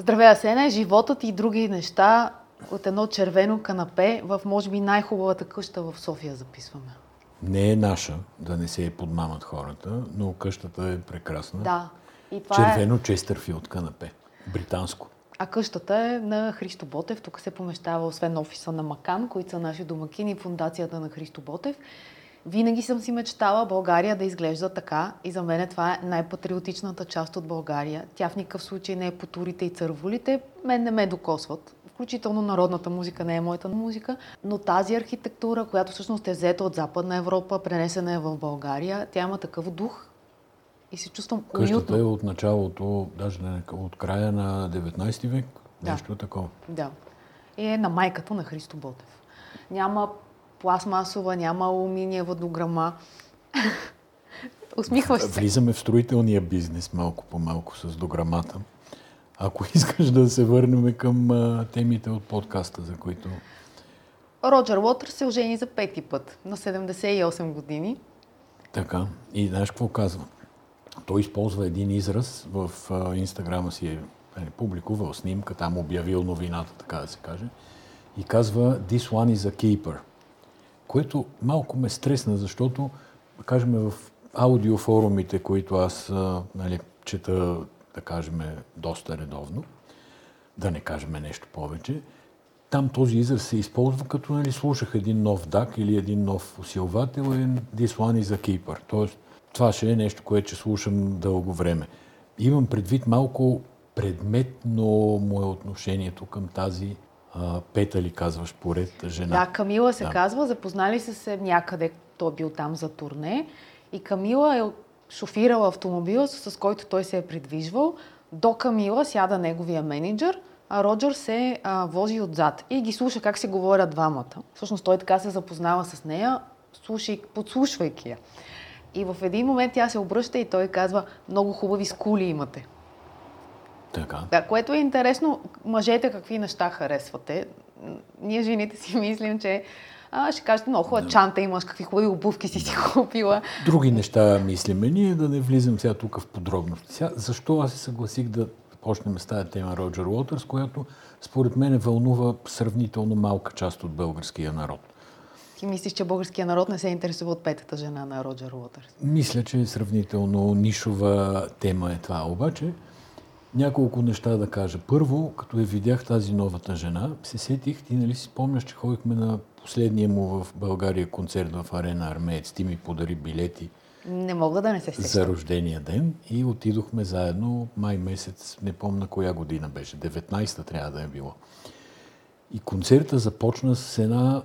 Здравей, Асене! Животът и други неща от едно червено канапе в, може би, най-хубавата къща в София записваме. Не е наша, да не се подмамат хората, но къщата е прекрасна. Да. И това Червено е... Честърфилд канапе. Британско. А къщата е на Христо Ботев. Тук се помещава освен офиса на Макан, които са наши домакини, фундацията на Христо Ботев. Винаги съм си мечтала България да изглежда така и за мен това е най-патриотичната част от България. Тя в никакъв случай не е по турите и църволите. Мен не ме докосват. Включително народната музика не е моята музика, но тази архитектура, която всъщност е взета от Западна Европа, пренесена е в България, тя има такъв дух и се чувствам уютно. Къщата е от началото, даже не, от края на 19 век, да. нещо такова. Да. И е на майката на Христо Ботев. Няма пластмасова, няма алуминиева дограма. Усмихваш се. Влизаме в строителния бизнес малко по малко с дограмата. Ако искаш да се върнем към а, темите от подкаста, за които... Роджер Уотър се ожени за пети път на 78 години. Така. И знаеш какво казва? Той използва един израз в а, инстаграма си е нали, публикувал снимка, там обявил новината, така да се каже, и казва This one is a keeper – което малко ме стресна, защото, кажем, в аудиофорумите, които аз нали, чета, да кажем, доста редовно, да не кажем нещо повече, там този израз се използва като нали, слушах един нов дак или един нов усилвател и this one is a keeper. Тоест, това ще е нещо, което ще слушам дълго време. Имам предвид малко предметно му е отношението към тази а, Пета ли казваш поред жена? Да, Камила се да. казва. Запознали са се някъде, той е бил там за турне. И Камила е шофирала автомобила, с който той се е придвижвал. До Камила сяда неговия менеджер, а Роджер се а, вози отзад и ги слуша как се говорят двамата. Всъщност той така се запознава с нея, слушай, подслушвайки я. И в един момент тя се обръща и той казва, много хубави скули имате. Така. Да, което е интересно, мъжете какви неща харесвате. Ние жените си мислим, че а, ще кажете, много хубава да. чанта имаш, какви хубави обувки си си купила. Други неща мислиме. Ние да не влизам сега тук в подробности. Сега, защо аз се съгласих да почнем с тази тема Роджер Уотърс, която според мен вълнува сравнително малка част от българския народ. Ти мислиш, че българския народ не се интересува от петата жена на Роджер Уотърс? Мисля, че е сравнително нишова тема е това. Обаче, няколко неща да кажа. Първо, като я видях тази новата жена, се сетих, ти нали си спомняш, че ходихме на последния му в България концерт в Арена Армеец. Ти ми подари билети. Не мога да не се сещам. За рождения ден и отидохме заедно май месец, не помна коя година беше, 19-та трябва да е било. И концерта започна с една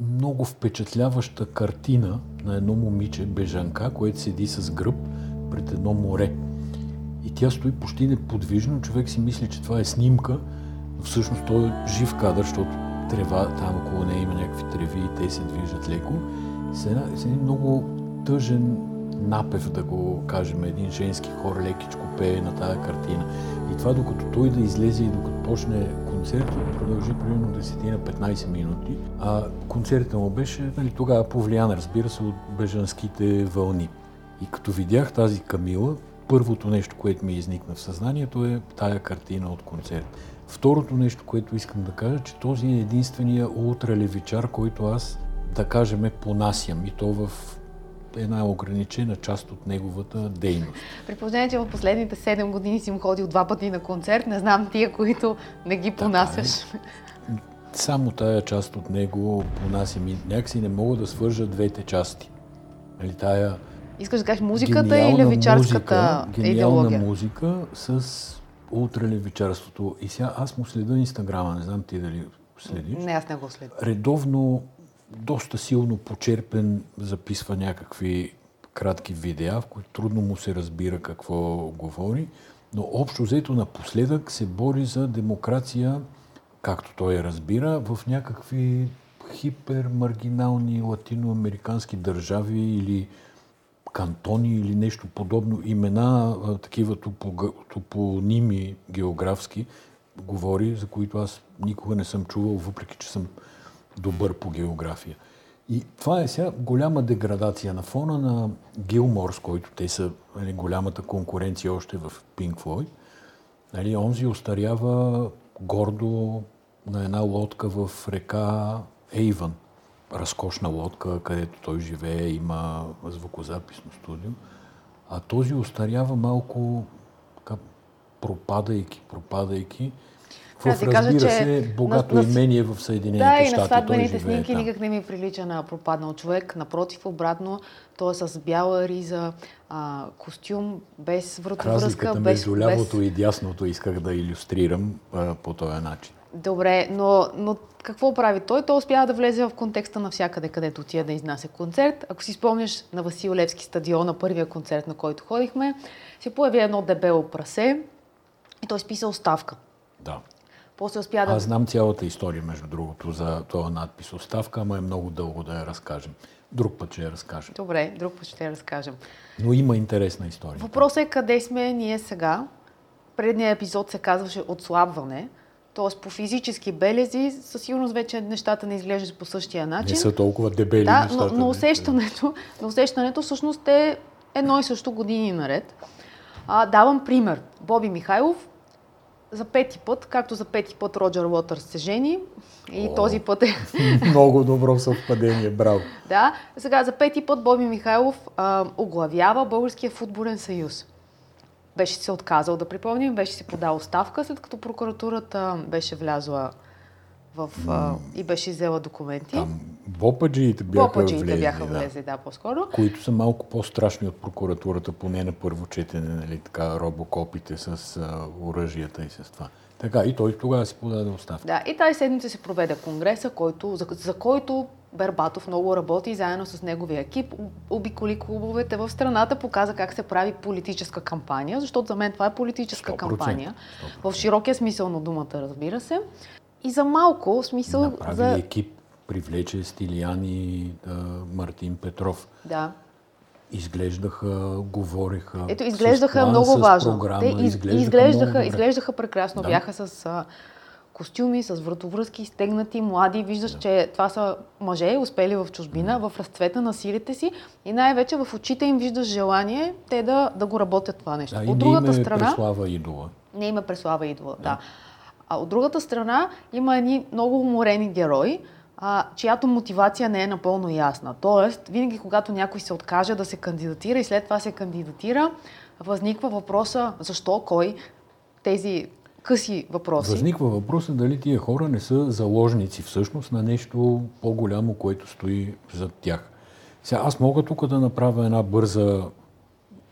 много впечатляваща картина на едно момиче, бежанка, което седи с гръб пред едно море. Тя стои почти неподвижно. Човек си мисли, че това е снимка, но всъщност той е жив кадър, защото трева, там около нея има някакви треви и те се движат леко. С, една, с един много тъжен напев, да го кажем, един женски хор лекичко пее на тази картина. И това докато той да излезе и докато почне концерта, продължи примерно 10 на 15 минути. А концертът му беше нали, тогава повлиян, разбира се, от бежанските вълни. И като видях тази Камила, първото нещо, което ми изникна в съзнанието е тая картина от концерт. Второто нещо, което искам да кажа, че този е единствения ултралевичар, който аз, да кажем, понасям и то в една ограничена част от неговата дейност. При положение, че в последните 7 години си му ходил два пъти на концерт, не знам тия, които не ги понасяш. Е. Само тая част от него понасям и някакси не мога да свържа двете части. Нали, тая Искаш да кажеш музиката или левичарската музика, идеология? музика с ултралевичарството. И сега аз му следа инстаграма, не знам ти дали следиш. Не, аз не го следя. Редовно, доста силно почерпен, записва някакви кратки видеа, в които трудно му се разбира какво говори, но общо взето напоследък се бори за демокрация, както той разбира, в някакви хипермаргинални латиноамерикански държави или кантони или нещо подобно, имена, такива топоними географски, говори, за които аз никога не съм чувал, въпреки че съм добър по география. И това е сега голяма деградация на фона на Гилмор, с който те са нали, голямата конкуренция още в Pink Floyd. Нали, онзи остарява гордо на една лодка в река Ейвън. Разкошна лодка, където той живее, има звукозаписно студио. А този остарява малко така, пропадайки, пропадайки. В, да ти разбира кажа, се, богато на- имение в Съединените Да, и щати. на сватбените снимки там. никак не ми прилича на пропаднал човек. Напротив, обратно, той е с бяла риза, а, костюм, без вратовръзка, Разликата без... между лявото и дясното исках да иллюстрирам а, по този начин. Добре, но, но какво прави той? Той успява да влезе в контекста навсякъде, където отида да изнася концерт. Ако си спомняш на Васил Левски стадион, на първия концерт, на който ходихме, се появи едно дебело прасе и той списа оставка. Да. После успя да... Аз знам цялата история, между другото, за този надпис оставка, ама е много дълго да я разкажем. Друг път ще я разкажем. Добре, друг път ще я разкажем. Но има интересна история. Въпросът е къде сме ние сега. Предният епизод се казваше отслабване. Тоест по физически белези, със сигурност вече нещата не изглеждат по същия начин. Не са толкова дебели да, нещата. но, но, не. усещането, но усещането всъщност е едно и също години наред. А, давам пример. Боби Михайлов за пети път, както за пети път Роджер Уотърс се жени и О. този път е Много добро съвпадение, браво. Да, сега за пети път Боби Михайлов а, оглавява Българския футболен съюз. Беше се отказал да припомним, беше си подал оставка, след като прокуратурата беше влязла в, а, и беше взела документи. Там бопаджиите бяха влезли, бяха да. влезли, да, по-скоро. които са малко по-страшни от прокуратурата, поне на първо четене, нали, така, робокопите с а, оръжията и с това. Така, и той тогава си подаде оставка. Да, и тази седмица се проведе конгреса, който, за, за който Бербатов много работи заедно с неговия екип. Обиколи клубовете в страната, показа как се прави политическа кампания, защото за мен това е политическа 100%, кампания. В широкия смисъл на думата, разбира се. И за малко, в смисъл Направи за... екип, привлече Стилиян и а, Мартин Петров. Да. Изглеждаха, говореха. Ето, изглеждаха план, много важно. Програма, Те из, изглеждаха, изглеждаха, много изглеждаха прекрасно. Да. Бяха с а, костюми, с вратовръзки, стегнати, млади. Виждаш, че това са мъже, успели в чужбина, в разцвета на силите си и най-вече в очите им виждаш желание те да, да го работят това нещо. Да, От не другата им е страна... преслава идола. Не има преслава идола, да. да. А от другата страна има едни много уморени герои, а, чиято мотивация не е напълно ясна. Тоест, винаги когато някой се откаже да се кандидатира и след това се кандидатира, възниква въпроса защо, кой, тези къси въпроси. Възниква въпросът дали тия хора не са заложници всъщност на нещо по-голямо, което стои зад тях. Сега аз мога тук да направя една бърза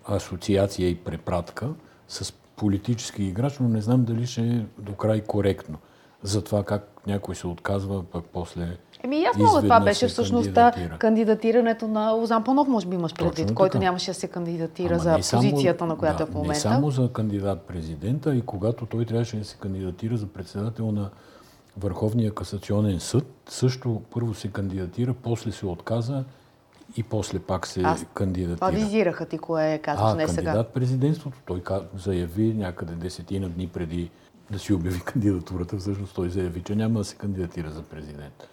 асоциация и препратка с политически играч, но не знам дали ще е до край коректно. За това как някой се отказва, пък после Еми ясно, но това беше всъщност кандидатира. кандидатирането на Лозан Панов, може би имаш предвид, който нямаше да се кандидатира Ама за само- позицията, на която да, е в момента. Не само за кандидат президента, и когато той трябваше да се кандидатира за председател на Върховния касационен съд, също първо се кандидатира, после се отказа и после пак се Аз- кандидатира. визираха ти, кое казваш, А, не сега. кандидат президентството, той заяви някъде десетина дни преди да си обяви кандидатурата, всъщност той заяви, че няма да се кандидатира за президент.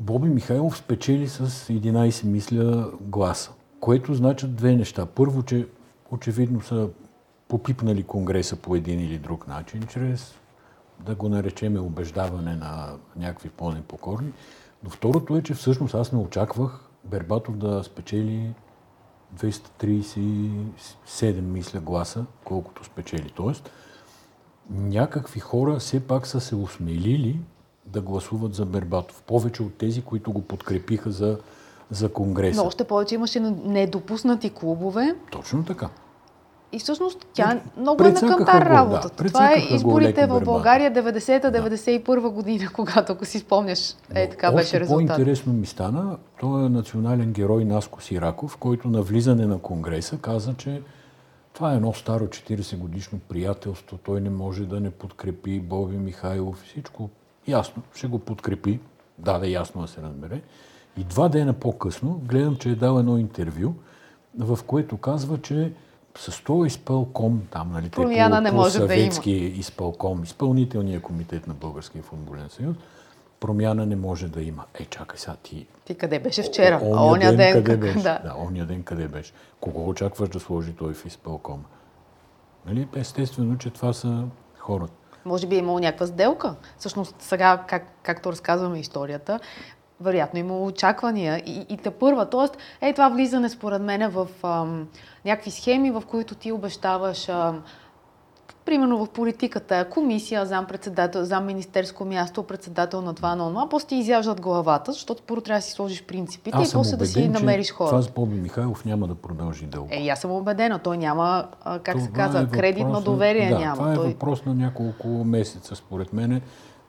Боби Михайлов спечели с 11, мисля, гласа, което значат две неща. Първо, че очевидно са попипнали Конгреса по един или друг начин, чрез да го наречеме убеждаване на някакви по-непокорни. Но второто е, че всъщност аз не очаквах Бербатов да спечели 237, мисля, гласа, колкото спечели. Тоест, някакви хора все пак са се осмелили да гласуват за Бербатов. Повече от тези, които го подкрепиха за, за Конгреса. Но още повече имаше недопуснати клубове. Точно така. И всъщност тя много е на кантар го, да. работата. Това е изборите в. България 90-та-91 година, когато, ако си спомняш, е Но така беше резултат. по-интересно ми стана, той е национален герой Наско Сираков, който на влизане на Конгреса каза, че това е едно старо 40 годишно приятелство, той не може да не подкрепи Боби Михайлов, всичко ясно, ще го подкрепи, даде ясно да се разбере. И два дена по-късно гледам, че е дал едно интервю, в което казва, че с този изпълком, там, нали, Промяна по- не може да има. изпълком, изпълнителния комитет на Българския футболен съюз, промяна не може да има. Е, чакай сега ти. Ти къде беше вчера? О- А оня ден, къде как- беше? Да. да, оня ден къде беше? Кого очакваш да сложи той в изпълкома? Нали? Естествено, че това са хората. Може би е имало някаква сделка. Всъщност сега, как, както разказваме историята, вероятно е имало очаквания и, и те първа. Тоест, е това влизане според мен в ам, някакви схеми, в които ти обещаваш ам, примерно в политиката, комисия, зам председател, зам министерско място, председател на това, на това, после ти изяждат главата, защото първо трябва да си сложиш принципите аз и после да си намериш хора. Това с Боби Михайлов няма да продължи дълго. Е, аз съм убедена, той няма, как това се казва, е кредитно доверие да, няма. Това е той... въпрос на няколко месеца, според мен,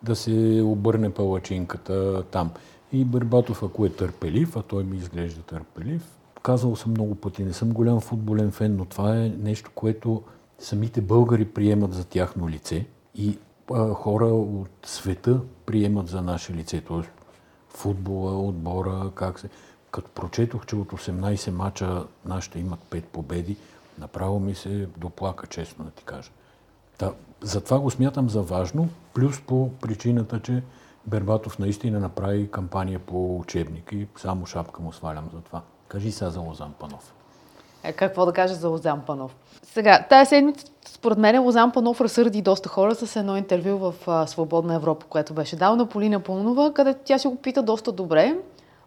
да се обърне палачинката там. И Барбатов, ако е търпелив, а той ми изглежда търпелив, казал съм много пъти, не съм голям футболен фен, но това е нещо, което самите българи приемат за тяхно лице и а, хора от света приемат за наше лице. Т.е. футбола, отбора, как се... Като прочетох, че от 18 мача нашите имат 5 победи, направо ми се доплака, честно да ти кажа. Та, затова го смятам за важно, плюс по причината, че Бербатов наистина направи кампания по учебник и само шапка му свалям за това. Кажи сега за Лозан Панов. Е, какво да кажа за Лозан Панов? Сега, тази седмица, според мен, Лозан Панов разсърди доста хора с едно интервю в а, Свободна Европа, което беше дал на Полина Пълнова, където тя си го пита доста добре,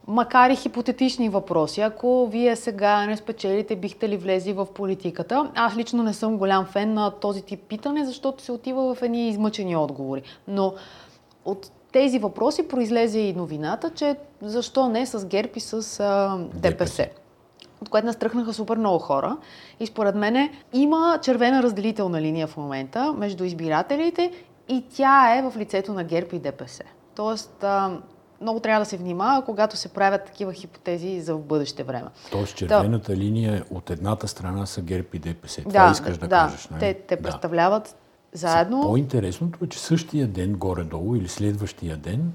макар и хипотетични въпроси. Ако вие сега не спечелите, бихте ли влезли в политиката? Аз лично не съм голям фен на този тип питане, защото се отива в едни измъчени отговори. Но от тези въпроси произлезе и новината, че защо не с ГЕРБ и с а, ДПС. ДПС от което настръхнаха супер много хора. И според мен има червена разделителна линия в момента между избирателите и тя е в лицето на ГЕРБ и ДПС. Тоест, много трябва да се внимава, когато се правят такива хипотези за в бъдеще време. Тоест, червената да. линия от едната страна са ГЕРБ и ДПС. Това да, искаш да, да кажеш, нали? Те, те да. представляват заедно. По-интересното е, че същия ден, горе-долу, или следващия ден,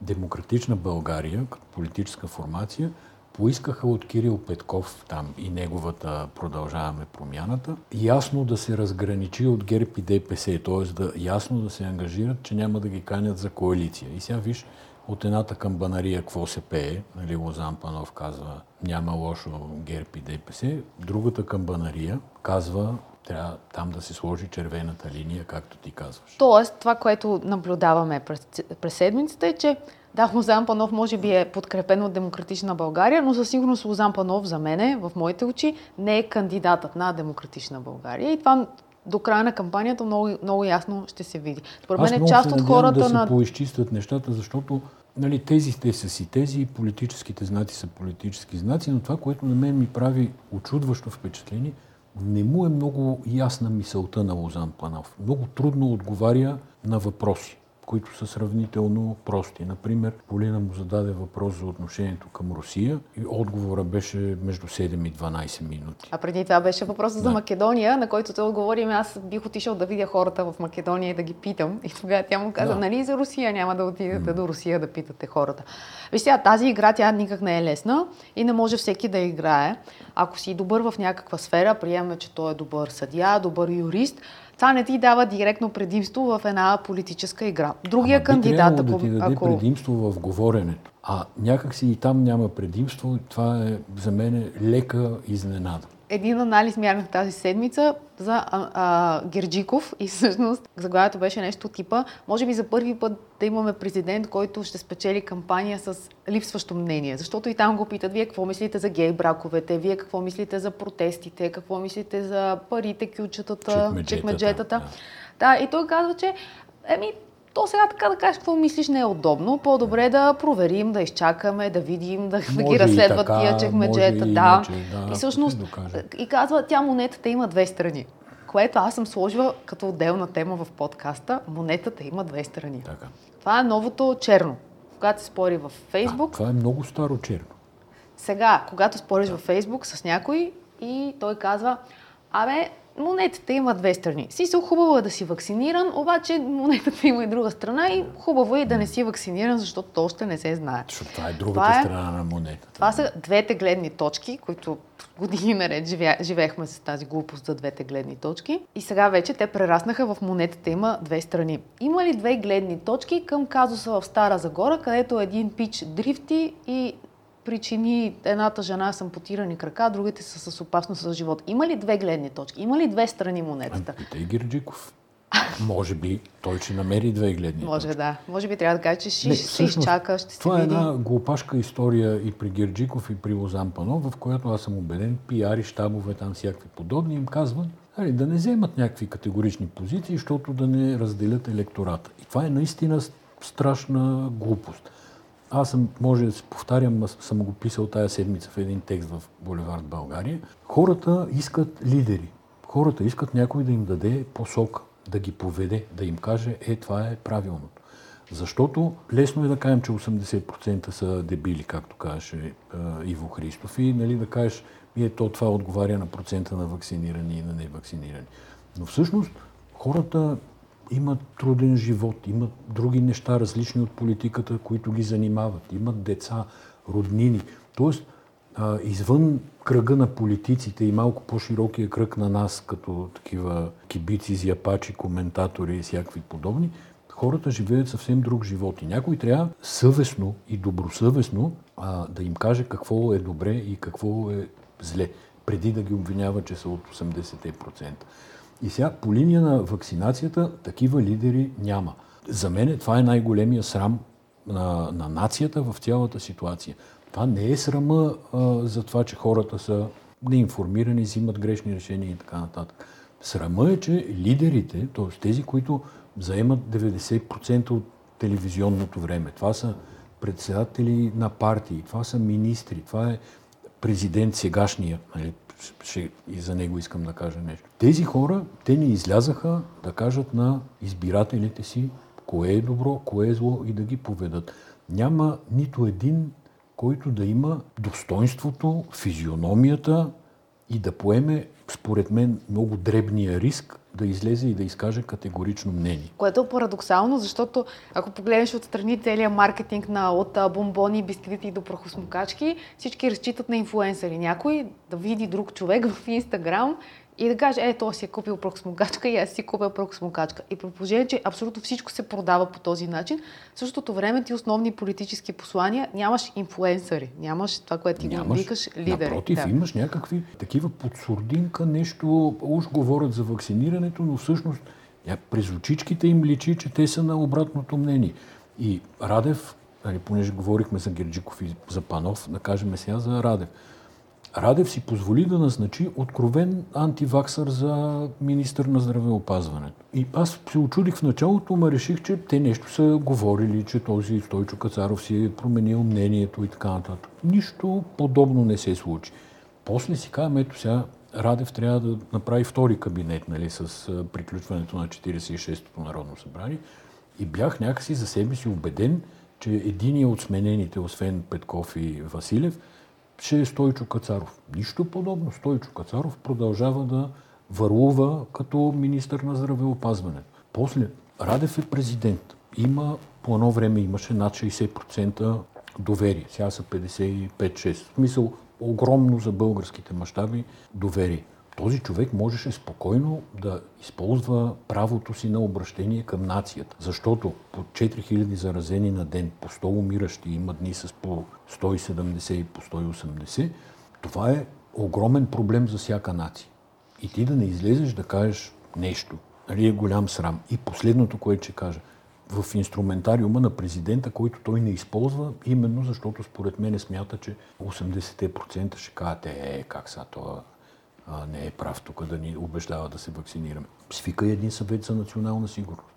Демократична България, като политическа формация, поискаха от Кирил Петков там и неговата продължаваме промяната, ясно да се разграничи от ГЕРБ и ДПС, т.е. Да, ясно да се ангажират, че няма да ги канят за коалиция. И сега виж, от едната камбанария какво се пее, нали, Лозан Панов казва няма лошо ГЕРБ и ДПС, другата камбанария казва трябва там да се сложи червената линия, както ти казваш. Тоест, това, което наблюдаваме през, през седмицата е, че да, Лозан Панов може би е подкрепен от Демократична България, но със сигурност Лозан Панов за мене, в моите очи, не е кандидатът на Демократична България. И това до края на кампанията много, много ясно ще се види. Според мен е част от хората да се на... поизчистват нещата, защото нали, тези те са си тези, политическите знаци са политически знаци, но това, което на мен ми прави очудващо впечатление, не му е много ясна мисълта на Лозан Панов. Много трудно отговаря на въпроси които са сравнително прости. Например, Полина му зададе въпрос за отношението към Русия и отговора беше между 7 и 12 минути. А преди това беше въпрос да. за Македония, на който те отговори, ами аз бих отишъл да видя хората в Македония и да ги питам. И тогава тя му каза, да. нали за Русия няма да отидете mm. до Русия да питате хората. Виж сега, тази игра тя никак не е лесна и не може всеки да играе. Ако си добър в някаква сфера, приемаме, че той е добър съдия, добър юрист, това не ти дава директно предимство в една политическа игра. Другия Ама кандидат, ако... да ти даде ако... предимство в говоренето. А някакси и там няма предимство. Това е за мен лека изненада един анализ мярнах тази седмица за а, а, Герджиков и всъщност заглавието беше нещо типа може би за първи път да имаме президент, който ще спечели кампания с липсващо мнение. Защото и там го питат, вие какво мислите за гей браковете, вие какво мислите за протестите, какво мислите за парите, кючетата, чекмеджетата. Да. да, и той казва, че еми, то сега така да кажеш какво мислиш не е удобно. По-добре да проверим, да изчакаме, да видим, да, да ги разследват така, тия чекмеджета. Да. Иначе, да. И всъщност, и казва, тя монетата има две страни. Което аз съм сложила като отделна тема в подкаста. Монетата има две страни. Така. Това е новото черно. Когато се спори в Фейсбук. Да, това е много старо черно. Сега, когато спориш да. във Фейсбук с някой и той казва, абе, монетата има две страни. Си се хубаво е да си вакциниран, обаче монетата има и друга страна и хубаво е да не си вакциниран, защото то още не се знае. Защото това е другата това е, страна на монетата. Това са двете гледни точки, които години наред живе, живеехме с тази глупост за двете гледни точки. И сега вече те прераснаха в монетата има две страни. Има ли две гледни точки към казуса в Стара Загора, където един пич дрифти и причини едната жена с ампутирани крака, другите са с опасност за живот. Има ли две гледни точки? Има ли две страни монетата? Питай Гирджиков. Може би той ще намери две гледни Може точки. да. Може би трябва да каже, че ще, Не, ще изчака, ще се Това е види. една глупашка история и при Герджиков, и при Лозан Панов, в която аз съм убеден, пиари, щабове, там всякакви подобни, им казват нали, да не вземат някакви категорични позиции, защото да не разделят електората. И това е наистина страшна глупост. Аз съм, може да се повтарям, съм го писал тая седмица в един текст в Боливард България. Хората искат лидери. Хората искат някой да им даде посока, да ги поведе, да им каже, е, това е правилното. Защото лесно е да кажем, че 80% са дебили, както казваше а, Иво Христов, и нали, да кажеш, и ето това отговаря на процента на вакцинирани и на невакцинирани. Но всъщност хората имат труден живот, имат други неща, различни от политиката, които ги занимават. Имат деца, роднини. Тоест, извън кръга на политиците и малко по-широкия кръг на нас, като такива кибици, зяпачи, коментатори и всякакви подобни, хората живеят съвсем друг живот. И някой трябва съвестно и добросъвестно а, да им каже какво е добре и какво е зле, преди да ги обвинява, че са от 80%. И сега по линия на вакцинацията такива лидери няма. За мен това е най-големия срам на, на нацията в цялата ситуация. Това не е срама а, за това, че хората са неинформирани, взимат грешни решения и така нататък. Срама е, че лидерите, т.е. тези, които заемат 90% от телевизионното време, това са председатели на партии, това са министри, това е президент сегашния, нали, ще, и за него искам да кажа нещо. Тези хора, те не излязаха да кажат на избирателите си кое е добро, кое е зло и да ги поведат. Няма нито един, който да има достоинството, физиономията и да поеме, според мен, много дребния риск да излезе и да изкаже категорично мнение. Което е парадоксално, защото ако погледнеш отстрани целият маркетинг на, от бомбони, бисквити до прахосмокачки, всички разчитат на инфуенсъри. Някой да види друг човек в Инстаграм и да каже, е, той си е купил прахосмокачка и аз си купя прахосмокачка. И при положение, че абсолютно всичко се продава по този начин, в същото време ти основни политически послания нямаш инфуенсъри, нямаш това, което ти го викаш лидери. Напротив, Да. имаш някакви такива под сурдинка, нещо, уж говорят за вакцинирането, но всъщност през очичките им личи, че те са на обратното мнение. И Радев, нали, понеже говорихме за Герджиков и за Панов, да кажем сега за Радев. Радев си позволи да назначи откровен антиваксър за министър на здравеопазването. И аз се очудих в началото, ма реших, че те нещо са говорили, че този Стойчо Кацаров си е променил мнението и така нататък. Нищо подобно не се случи. После си казвам, ето сега Радев трябва да направи втори кабинет нали, с приключването на 46-то Народно събрание. И бях някакси за себе си убеден, че единия от сменените, освен Петков и Василев, ще е Стойчо Кацаров. Нищо подобно. Стойчо Кацаров продължава да върлува като министър на здравеопазването. После Радев е президент. Има, по едно време имаше над 60% доверие. Сега са 55-6. В смисъл огромно за българските мащаби доверие. Този човек можеше спокойно да използва правото си на обращение към нацията. Защото по 4000 заразени на ден, по 100 умиращи, има дни с по 170 и по 180, това е огромен проблем за всяка нация. И ти да не излезеш да кажеш нещо, нали е голям срам. И последното, което ще кажа, в инструментариума на президента, който той не използва, именно защото според мен смята, че 80% ще кажат, е, как са, това а, не е прав тук да ни убеждава да се вакцинираме. Свика и един съвет за национална сигурност.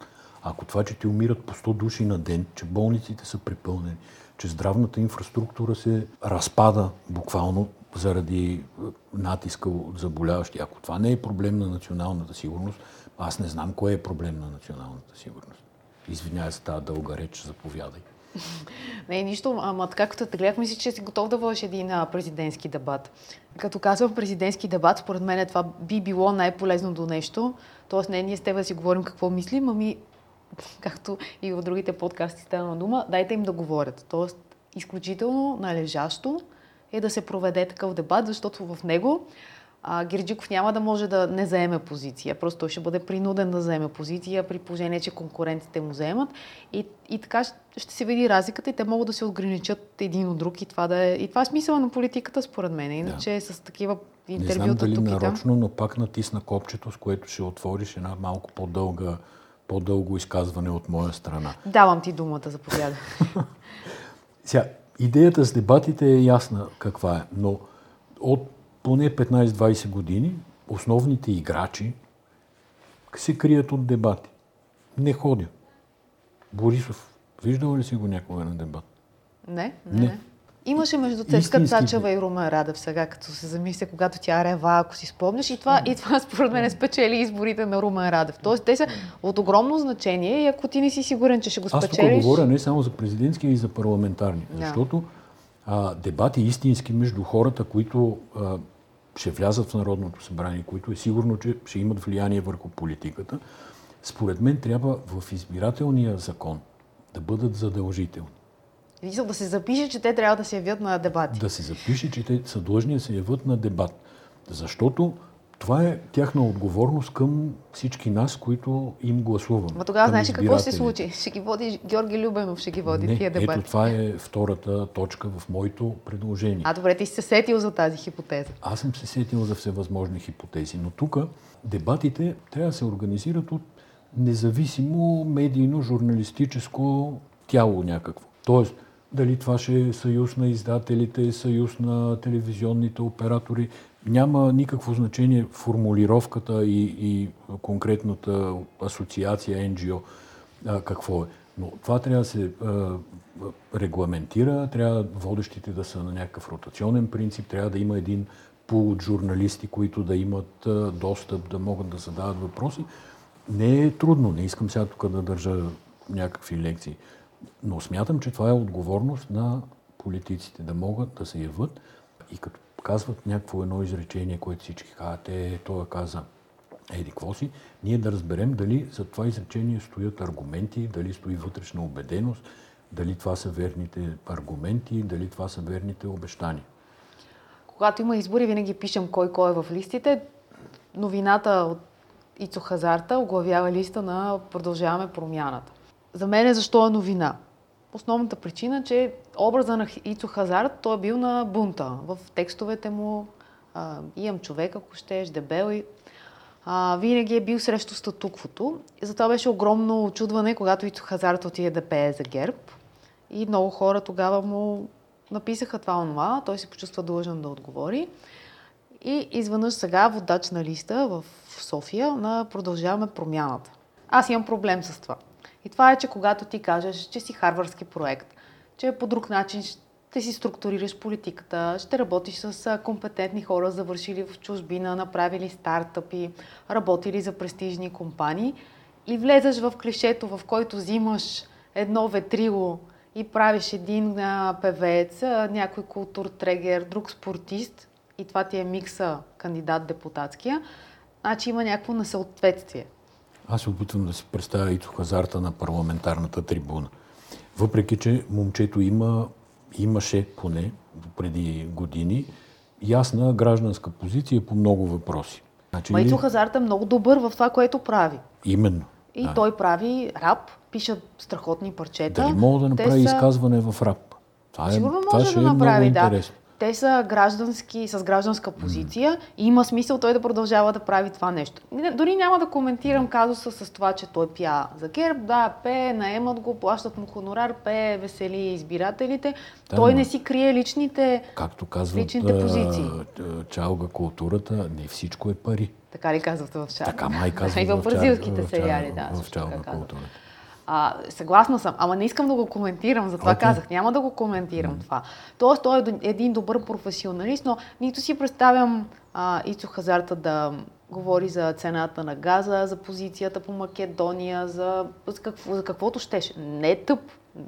Ако това, че ти умират по 100 души на ден, че болниците са препълнени, че здравната инфраструктура се разпада буквално заради е, натиска от заболяващи, ако това не е проблем на националната сигурност, аз не знам кое е проблем на националната сигурност. Извинявай за тази дълга реч, заповядай. Не, нищо, ама така като те гледах, мисля, че си готов да водиш един а, президентски дебат. Като казвам президентски дебат, според мен това би било най-полезно до нещо. Тоест не ние с теб да си говорим какво мислим, ами както и в другите подкасти стана дума, дайте им да говорят. Тоест изключително належащо е да се проведе такъв дебат, защото в него а, Гирджиков няма да може да не заеме позиция. Просто той ще бъде принуден да заеме позиция при положение, че конкурентите му заемат. И, и така ще се види разликата и те могат да се отграничат един от друг и това, да е, и това е смисъла на политиката според мен. Иначе да. с такива интервюта Не знам дали тук нарочно, но пак натисна копчето, с което ще отвориш една малко по-дълга по-дълго изказване от моя страна. Давам ти думата, заповядай. Сега, идеята с дебатите е ясна каква е, но от поне 15-20 години основните играчи се крият от дебати. Не ходя. Борисов, виждал ли си го някога на дебат? Не, не. не. Имаше между Цецка Цачева и Румен Радев сега, като се замисля, когато тя рева, ако си спомняш. И това, и това според мен спечели изборите на Румен Радев. Тоест, те са от огромно значение и ако ти не си сигурен, че ще го спечелиш... Аз тук говоря не само за президентски, и за парламентарни. Да. Защото а, дебати истински между хората, които а, ще влязат в Народното събрание, които е сигурно, че ще имат влияние върху политиката, според мен трябва в избирателния закон да бъдат задължителни. Мисля да се запише, че те трябва да се явят на дебати. Да се запише, че те са длъжни да се явят на дебат. Защото това е тяхна отговорност към всички нас, които им гласуваме. Ма тогава знаеш какво ще се случи? Ще ги води Георги Любенов, ще ги води Не, тия дебати. Ето това е втората точка в моето предложение. А добре, ти си се сетил за тази хипотеза. Аз съм се сетил за всевъзможни хипотези, но тук дебатите трябва да се организират от независимо медийно, журналистическо тяло някакво. Тоест, дали това ще е съюз на издателите, съюз на телевизионните оператори. Няма никакво значение формулировката и, и конкретната асоциация NGO какво е. Но това трябва да се а, регламентира, трябва водещите да са на някакъв ротационен принцип, трябва да има един пул от журналисти, които да имат а, достъп, да могат да задават въпроси. Не е трудно, не искам сега тук да държа някакви лекции. Но смятам, че това е отговорност на политиците да могат да се яват и като казват някакво едно изречение, което всички казват, е, той каза, еди, какво си, ние да разберем дали за това изречение стоят аргументи, дали стои вътрешна убеденост, дали това са верните аргументи, дали това са верните обещания. Когато има избори, винаги пишем кой кой е в листите. Новината от Ицо Хазарта оглавява листа на Продължаваме промяната. За мен е защо е новина. Основната причина, че образа на Ицо Хазарт, той е бил на бунта. В текстовете му а, имам човек, ако щеш, дебел и а, винаги е бил срещу статуквото. И затова беше огромно очудване, когато Ицо Хазарт отиде да пее за герб. И много хора тогава му написаха това онова, той се почувства длъжен да отговори. И изведнъж сега водач на листа в София на Продължаваме промяната. Аз имам проблем с това. И това е, че когато ти кажеш, че си харварски проект, че по друг начин ще си структурираш политиката, ще работиш с компетентни хора, завършили в чужбина, направили стартъпи, работили за престижни компании и влезеш в клишето, в който взимаш едно ветрило и правиш един а, певец, а, някой културтрегер, друг спортист и това ти е микса кандидат депутатския, значи има някакво несъответствие. Аз се опитвам да си представя и хазарта на парламентарната трибуна. Въпреки, че момчето има, имаше поне преди години ясна гражданска позиция по много въпроси. Значи, Майцо Хазарта е много добър в това, което прави. Именно. И да. той прави рап, пише страхотни парчета. Дали мога да направи са... изказване в рап? Това е, Сигурно може това да е направи, да. Интересно те са граждански, с гражданска позиция mm. и има смисъл той да продължава да прави това нещо. Дори няма да коментирам казуса с това, че той пя за герб, да, пее, наемат го, плащат му хонорар, пее, весели избирателите. Да, той не си крие личните, както казват, личните позиции. Чалга културата, не всичко е пари. Така ли казвате в чалга? Така май казват и в бразилските сериали, да. В чалга културата. А, съгласна съм, ама не искам да го коментирам, затова okay. казах, няма да го коментирам това. Тоест, той е един добър професионалист, но нито си представям а, Ицо Хазарта да говори за цената на газа, за позицията по Македония, за, за, какво, за каквото щеше. Не е тъп,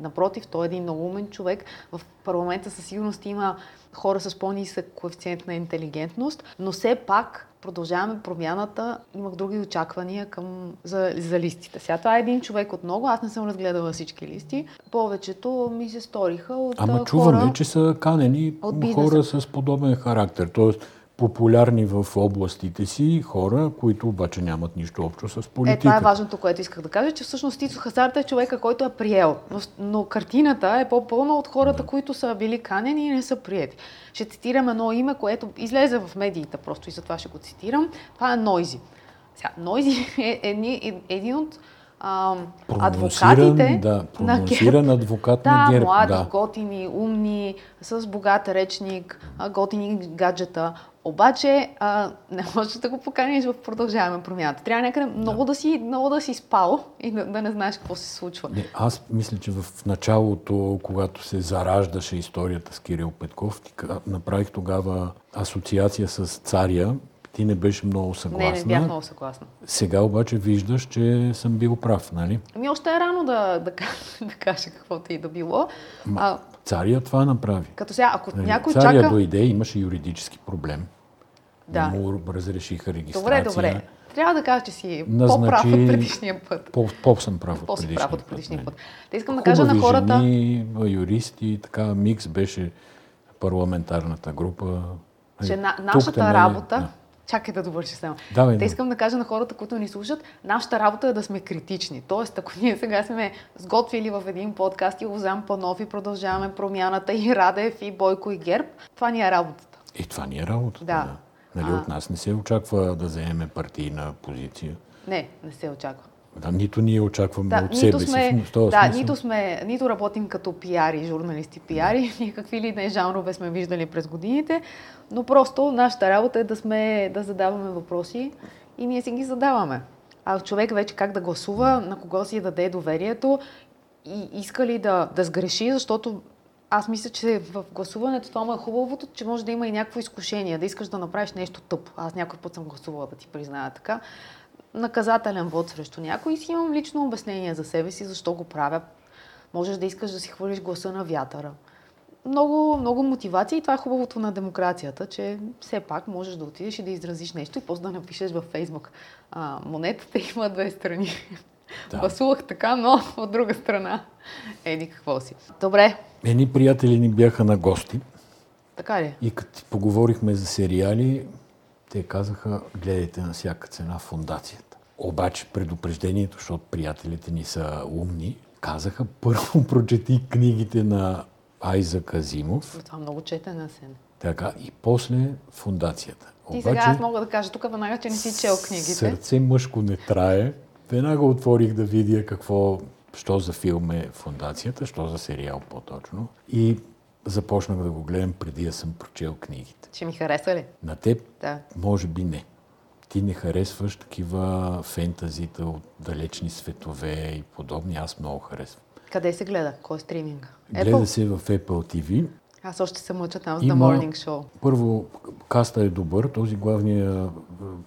напротив, той е един много умен човек. В парламента със сигурност има хора с по-нисък коефициент на интелигентност, но все пак продължаваме промяната. Имах други очаквания към, за, за листите. Сега това е един човек от много. Аз не съм разгледала всички листи. Повечето ми се сториха от Ама чуваме, хора, че са канени хора с подобен характер. Тоест, популярни в областите си хора, които обаче нямат нищо общо с политиката. Е, това е важното, което исках да кажа, че всъщност Тицо Хазарта е човека, който е приел. Но, картината е по-пълна от хората, да. които са били канени и не са приети. Ще цитирам едно име, което излезе в медиите, просто и затова ще го цитирам. Това е Нойзи. Сега, Нойзи е, е, е един от а, адвокатите да, на Герб. адвокат да, на Герб. Млади, да, готини, умни, с богат речник, готини гаджета. Обаче а, не можеш да го поканиш в продължаваме промяната. Трябва някъде много да, да си, много да си спал и да, да не знаеш какво се случва. Не, аз мисля, че в началото, когато се зараждаше историята с Кирил Петков, направих тогава асоциация с царя ти не беше много съгласна. Не, не бях много съгласна. Сега обаче виждаш, че съм бил прав, нали? Ами още е рано да, да, да кажа каквото и да било. Ма, а, царя това направи. Като сега, ако нали, някой царя чака... дойде, имаше юридически проблем. Да. Не му разрешиха регистрация. Добре, добре. Трябва да кажа, че си Назначи... по-прав от предишния път. По, по съм прав от предишния, прав от предишния път. път. Те искам да кажа на хората... Жени, юристи, така, микс беше парламентарната група. Че на, нашата работа, да Чакай да довърши само. Да. искам да кажа на хората, които ни слушат, нашата работа е да сме критични. Тоест, ако ние сега сме сготвили в един подкаст и Лозан Панов и продължаваме промяната и Радев и Бойко и Герб, това ни е работата. И това ни е работата. Да. да. Нали, а... от нас не се очаква да заеме партийна позиция. Не, не се очаква. Да, нито ние очакваме да, от себе сме, си. В да, нито, сме, нито работим като пиари, журналисти пиари, да. какви ли не жанрове сме виждали през годините, но просто нашата работа е да, сме, да задаваме въпроси и ние си ги задаваме. А човек вече как да гласува, на кого си даде доверието и иска ли да, да сгреши, защото аз мисля, че в гласуването това е хубавото, че може да има и някакво изкушение, да искаш да направиш нещо тъп. Аз някой път съм гласувала, да ти призная така наказателен вод срещу някой и си имам лично обяснение за себе си, защо го правя. Можеш да искаш да си хвърлиш гласа на вятъра. Много, много мотивация и това е хубавото на демокрацията, че все пак можеш да отидеш и да изразиш нещо и после да напишеш във Фейсбук. А, монетата има две страни. Да. Гласувах така, но от друга страна. Еди какво си. Добре. Едни приятели ни бяха на гости. Така ли? И като поговорихме за сериали, те казаха, гледайте на всяка цена фундацията. Обаче предупреждението, защото приятелите ни са умни, казаха първо прочети книгите на Айза Казимов. Това много четена сен. Така, и после фундацията. Обаче, сега аз мога да кажа тук веднага, че не си чел книгите. Сърце мъжко не трае. Веднага отворих да видя какво, що за филм е фундацията, що за сериал по-точно. И започнах да го гледам преди да съм прочел книгите. Ще ми хареса ли? На теб? Да. Може би не. Ти не харесваш такива фентазита от далечни светове и подобни. Аз много харесвам. Къде се гледа? Кой е стриминга? Гледа се в Apple TV. Аз още се мъча там с The Morning Show. Първо, каста е добър. Този главният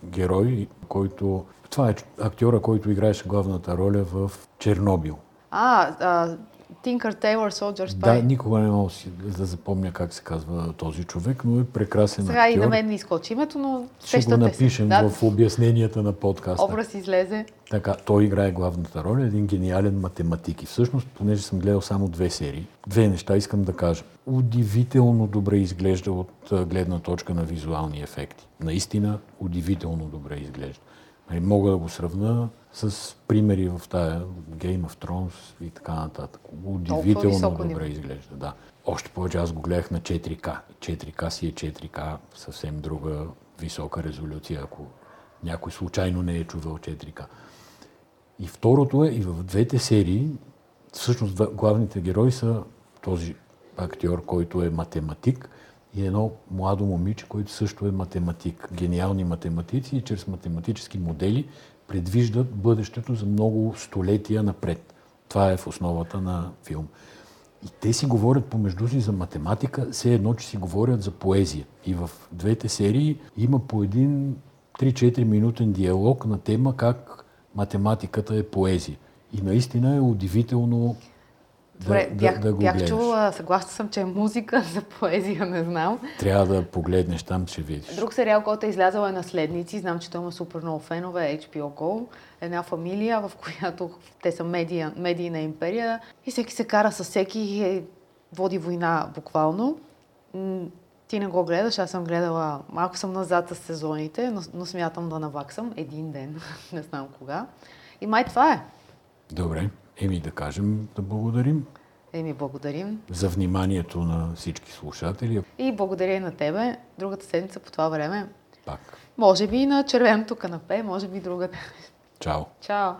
герой, който... Това е актьора, който играеше главната роля в Чернобил. А, а Tinker Taylor Soldier Spy. Да, никога не мога да запомня как се казва този човек, но е прекрасен Сега актьор. и на мен ми изкочи името, но Ще го напишем да. в обясненията на подкаста. Образ излезе. Така, той играе главната роля, един гениален математик. И всъщност, понеже съм гледал само две серии, две неща искам да кажа. Удивително добре изглежда от гледна точка на визуални ефекти. Наистина, удивително добре изглежда. Нали, мога да го сравна с примери в тая Game of Thrones и така нататък. Удивително добре ниво. изглежда, да. Още повече аз го гледах на 4K. 4K си е 4K, съвсем друга висока резолюция, ако някой случайно не е чувал 4K. И второто е, и в двете серии, всъщност главните герои са този актьор, който е математик, и едно младо момиче, което също е математик. Гениални математици и чрез математически модели предвиждат бъдещето за много столетия напред. Това е в основата на филм. И те си говорят помежду си за математика, все едно, че си говорят за поезия. И в двете серии има по един 3-4 минутен диалог на тема как математиката е поезия. И наистина е удивително Добре, да, бях, да, да го бях гледаш. чула, съгласна съм, че е музика за поезия, не знам. Трябва да погледнеш там, ще видиш. Друг сериал, който е излязъл е Наследници. Знам, че той има супер много фенове, HBO Go. Една фамилия, в която те са медия, медийна империя и всеки се кара с всеки и е, води война буквално. Ти не го гледаш, аз съм гледала, малко съм назад с сезоните, но, но смятам да наваксам един ден, не знам кога. И май това е. Добре, еми да кажем да благодарим. Еми, благодарим. За вниманието на всички слушатели. И благодаря и на тебе. Другата седмица по това време. Пак. Може би на червеното канапе, може би другата. Чао. Чао.